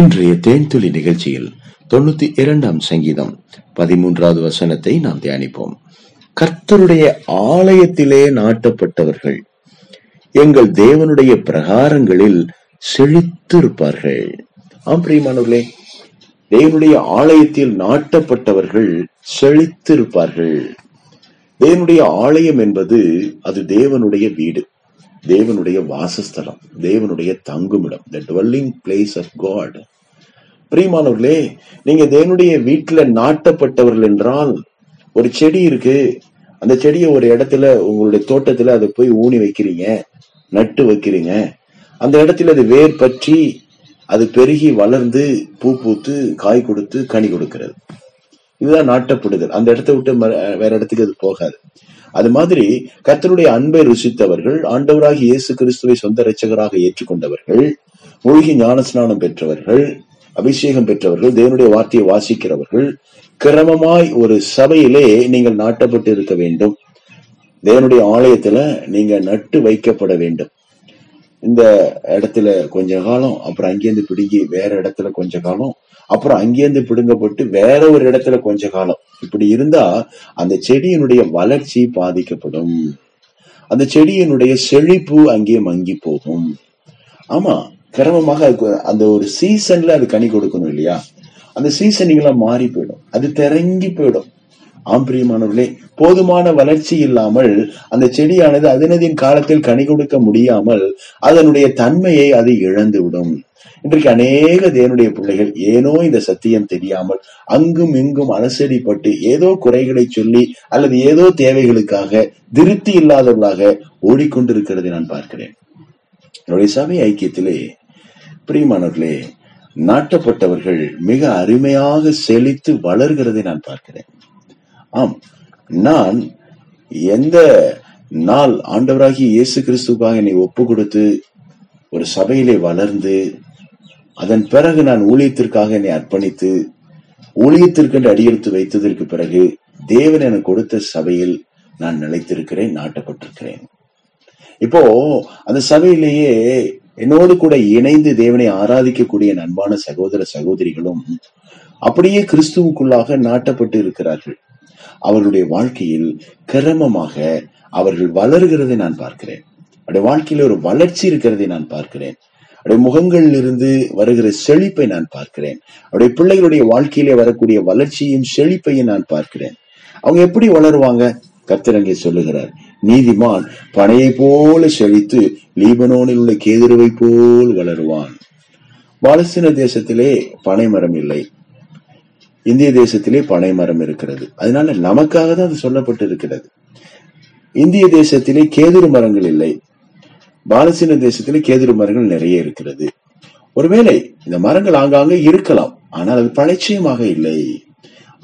இன்றைய தேன்துளி நிகழ்ச்சியில் தொண்ணூத்தி இரண்டாம் சங்கீதம் பதிமூன்றாவது வசனத்தை நாம் தியானிப்போம். கர்த்தருடைய ஆலயத்திலே நாட்டப்பட்டவர்கள் எங்கள் தேவனுடைய பிரகாரங்களில் செழித்திருப்பார்கள். ஆம் பிரியமானவர்களே தேவனுடைய ஆலயத்தில் நாட்டப்பட்டவர்கள் செழித்திருப்பார்கள். தேவனுடைய ஆலயம் என்பது அது தேவனுடைய வீடு. தேவனுடைய வாசஸ்தலம் தேவனுடைய தங்குமிடம் the dwelling place of God பிரியமானவர்களே நீங்க தேவனுடைய வீட்டுல நாட்டப்பட்டவர்கள் என்றால் ஒரு செடி இருக்கு. அந்த செடியை ஒரு இடத்துல உங்களுடைய தோட்டத்துல அதை போய் ஊனி வைக்கிறீங்க நட்டு வைக்கிறீங்க. அந்த இடத்துல அது வேர் பற்றி அது பெருகி வளர்ந்து பூ பூத்து காய் கொடுத்து கனி கொடுக்கிறது. இதுதான் நாட்டப்படுதல். அந்த இடத்தை விட்டு வேற இடத்துக்கு அது போகாது. அது மாதிரி கர்த்தருடைய அன்பை ருசித்தவர்கள் ஆண்டவராகி இயேசு கிறிஸ்துவை சொந்த இரட்சகராக ஏற்றுக்கொண்டவர்கள் மூழ்கி ஞானஸ்நானம் பெற்றவர்கள் அபிஷேகம் பெற்றவர்கள் தேவனுடைய வார்த்தையை வாசிக்கிறவர்கள் கிரமமாய் ஒரு சபையிலே நீங்கள் நாட்டப்பட்டு இருக்க வேண்டும். தேவனுடைய ஆலயத்துல நீங்க நட்டு வைக்கப்பட வேண்டும். இந்த இடத்துல கொஞ்ச காலம் அப்புறம் அங்கேருந்து பிடுங்கி வேற இடத்துல கொஞ்ச காலம் அப்புறம் அங்கேருந்து பிடுங்கப்பட்டு வேற ஒரு இடத்துல கொஞ்ச காலம். இப்படி இருந்தா அந்த செடியினுடைய வளர்ச்சி பாதிக்கப்படும். அந்த செடியினுடைய செழிப்பு அங்கே மங்கி போகும். ஆமா கிரமமாக அந்த ஒரு சீசன்ல அது கனி கொடுக்கணும் இல்லையா? அந்த சீசனிங்கெல்லாம் மாறி போயிடும். அது திறங்கி போயிடும். ஆம் பிரியமானவர்களே போதுமான வளர்ச்சி இல்லாமல் அந்த செடியானது அதனதின் காலத்தில் கனி கொடுக்க முடியாமல் அதனுடைய தன்மையை அது இழந்து விடும் இன்றைக்கு அநேக தேவனுடைய பிள்ளைகள் ஏனோ இந்த சத்தியம் தெரியாமல் அங்கும் இங்கும் அலசடிப்பட்டு ஏதோ குறைகளை சொல்லி அல்லது ஏதோ தேவைகளுக்காக திருப்தி இல்லாதவர்களாக ஓடிக்கொண்டிருக்கிறதை நான் பார்க்கிறேன். என்னுடைய சபை ஐக்கியத்திலே பிரியமானவர்களே நாட்டப்பட்டவர்கள் மிக அருமையாக செழித்து வளர்கிறதை நான் பார்க்கிறேன். ஆம். நான் எந்த நாள் ஆண்டவராகிய இயேசு கிறிஸ்துக்காக என்னை ஒப்பு கொடுத்து ஒரு சபையிலே வளர்ந்து அதன் பிறகு நான் ஊழியத்திற்காக என்னை அர்ப்பணித்து ஊழியத்திற்கென்று அடியெடுத்து வைத்ததற்கு பிறகு தேவன் எனக்கு கொடுத்த சபையில் நான் நிலைத்திருக்கிறேன் நாட்டப்பட்டிருக்கிறேன். இப்போ அந்த சபையிலேயே என்னோடு கூட இணைந்து தேவனை ஆராதிக்கக்கூடிய என் அன்பான சகோதர சகோதரிகளும் அப்படியே கிறிஸ்துவுக்குள்ளாக நாட்டப்பட்டு இருக்கிறார்கள். அவர்களுடைய வாழ்க்கையில் கிரமமாக அவர்கள் வளர்கிறதை நான் பார்க்கிறேன். அவருடைய வாழ்க்கையில ஒரு வளர்ச்சி இருக்கிறதை நான் பார்க்கிறேன். அவருடைய முகங்களில் இருந்து வருகிற செழிப்பை நான் பார்க்கிறேன். அவருடைய பிள்ளைகளுடைய வாழ்க்கையிலே வரக்கூடிய வளர்ச்சியும் செழிப்பையும் நான் பார்க்கிறேன். அவங்க எப்படி வளருவாங்க? கத்திரங்கை சொல்லுகிறார். நீதிமான் பனையை போல செழித்து லீபனோனில் உள்ள கேதுருவை போல் வளருவான். பாலஸ்தீன தேசத்திலே பனை மரம் இல்லை. இந்திய தேசத்திலே பனை மரம் இருக்கிறது. அதனால நமக்காக தான் அது சொல்லப்பட்டு இருக்கிறது இந்திய தேசத்திலே கேதுரு மரங்கள் இல்லை. பாலசீன தேசத்திலே கேதுரு மரங்கள் நிறைய இருக்கிறது. ஒருவேளை இந்த மரங்கள் ஆங்காங்கே இருக்கலாம். ஆனால் அது பழைச்சியமாக இல்லை.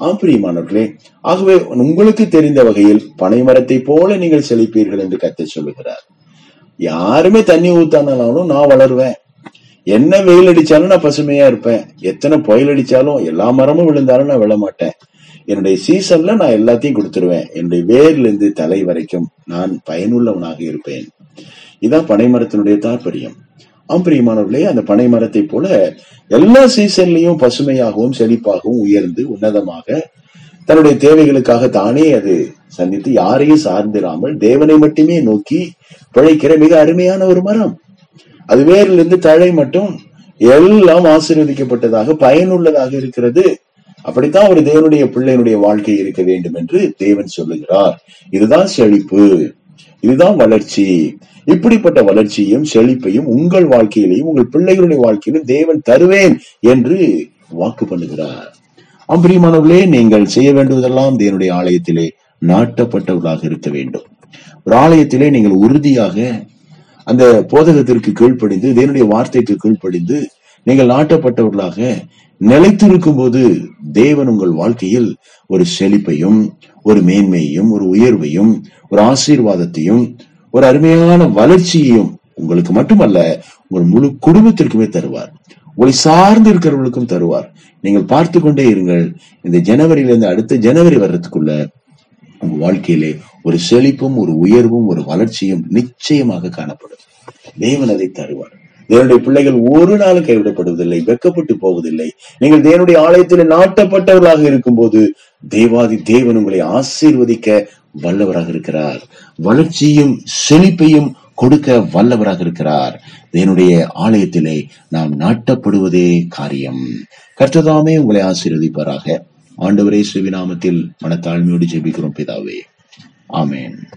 ஆம் பிரியமானவர்களே ஆகவே உங்களுக்கு தெரிந்த வகையில் பனை மரத்தை போல நீங்கள் செழிப்பீர்கள் என்று கத்தை சொல்லுகிறார். யாருமே தண்ணி ஊத்தானாலும் நான் வளருவேன். என்ன வெயில் அடிச்சாலும் நான் பசுமையா இருப்பேன். எத்தனை புயல் அடிச்சாலும் எல்லா மரமும் விழுந்தாலும் நான் விழ மாட்டேன் என்னுடைய சீசன்ல நான் எல்லாத்தையும் கொடுத்துருவேன். என்னுடைய வேர்ல இருந்து தலை வரைக்கும் நான் பயனுள்ளவனாக இருப்பேன். இதான் பனைமரத்தினுடைய தாற்பயம். ஆம்பிரியமானவர்களே அந்த பனை மரத்தை போல எல்லா சீசன்லயும் பசுமையாகவும் செழிப்பாகவும் உயர்ந்து உன்னதமாக தன்னுடைய தேவைகளுக்காக தானே அது சந்தித்து யாரையும் சார்ந்திராமல் தேவனை மட்டுமே நோக்கி பிழைக்கிற மிக அருமையான ஒரு மரம். அது வேரிலிருந்து தழை மட்டும் எல்லாம் ஆசீர்வதிக்கப்பட்டதாக பயனுள்ளதாக இருக்கிறது. அப்படித்தான் ஒரு தேவனுடைய பிள்ளையினுடைய வாழ்க்கை இருக்க வேண்டும் என்று தேவன் சொல்லுகிறார். இதுதான் செழிப்பு. இதுதான் வளர்ச்சி. இப்படிப்பட்ட வளர்ச்சியும் செழிப்பையும் உங்கள் வாழ்க்கையிலையும் உங்கள் பிள்ளைகளுடைய வாழ்க்கையிலும் தேவன் தருவேன் என்று வாக்கு பண்ணுகிறார். அம்பிரியமானவர்களே நீங்கள் செய்ய வேண்டுவதெல்லாம் தேவனுடைய ஆலயத்திலே நாட்டப்பட்டவர்களாக இருக்க வேண்டும். ஒரு ஆலயத்திலே நீங்கள் உறுதியாக அந்த போதகத்திற்கு கீழ்ப்படிந்து தேவனுடைய வார்த்தைக்கு கீழ்ப்படிந்து நீங்கள் நாட்டப்பட்டவர்களாக நிலைத்திருக்கும் போது தேவன் உங்கள் வாழ்க்கையில் ஒரு செழிப்பையும் ஒரு மேன்மையையும் ஒரு உயர்வையும் ஒரு ஆசீர்வாதத்தையும் ஒரு அருமையான வளர்ச்சியையும் உங்களுக்கு மட்டுமல்ல உங்கள் முழு குடும்பத்திற்குமே தருவார். உங்களை சார்ந்து இருக்கிறவர்களுக்கும் தருவார். நீங்கள் பார்த்து கொண்டே இருங்கள். இந்த ஜனவரியிலிருந்து அடுத்த ஜனவரி வர்றதுக்குள்ள உங்க வாழ்க்கையிலே ஒரு செழிப்பும் ஒரு உயர்வும் ஒரு வளர்ச்சியும் நிச்சயமாக காணப்படும். தேவன் அதை தருவார். தேவனுடைய பிள்ளைகள் ஒரு நாளும் கைவிடப்படுவதில்லை வெக்கப்பட்டு போவதில்லை. நீங்கள் தேவனுடைய ஆலயத்தில் நாட்டப்பட்டவர்களாக இருக்கும்போது தேவாதி தேவன் உங்களை ஆசீர்வதிக்க வல்லவராக இருக்கிறார். வளர்ச்சியும் செழிப்பையும் கொடுக்க வல்லவராக இருக்கிறார். தேவனுடைய ஆலயத்திலே நாம் நாட்டப்படுவதே காரியம். கர்த்ததாமே உங்களை ஆசீர்வதிப்பாராக. ஆண்டவரே சிவிநாமத்தில் மனத்தாழ்மையோடு ஜெபிக்கிறோம் பிதாவே. Amen.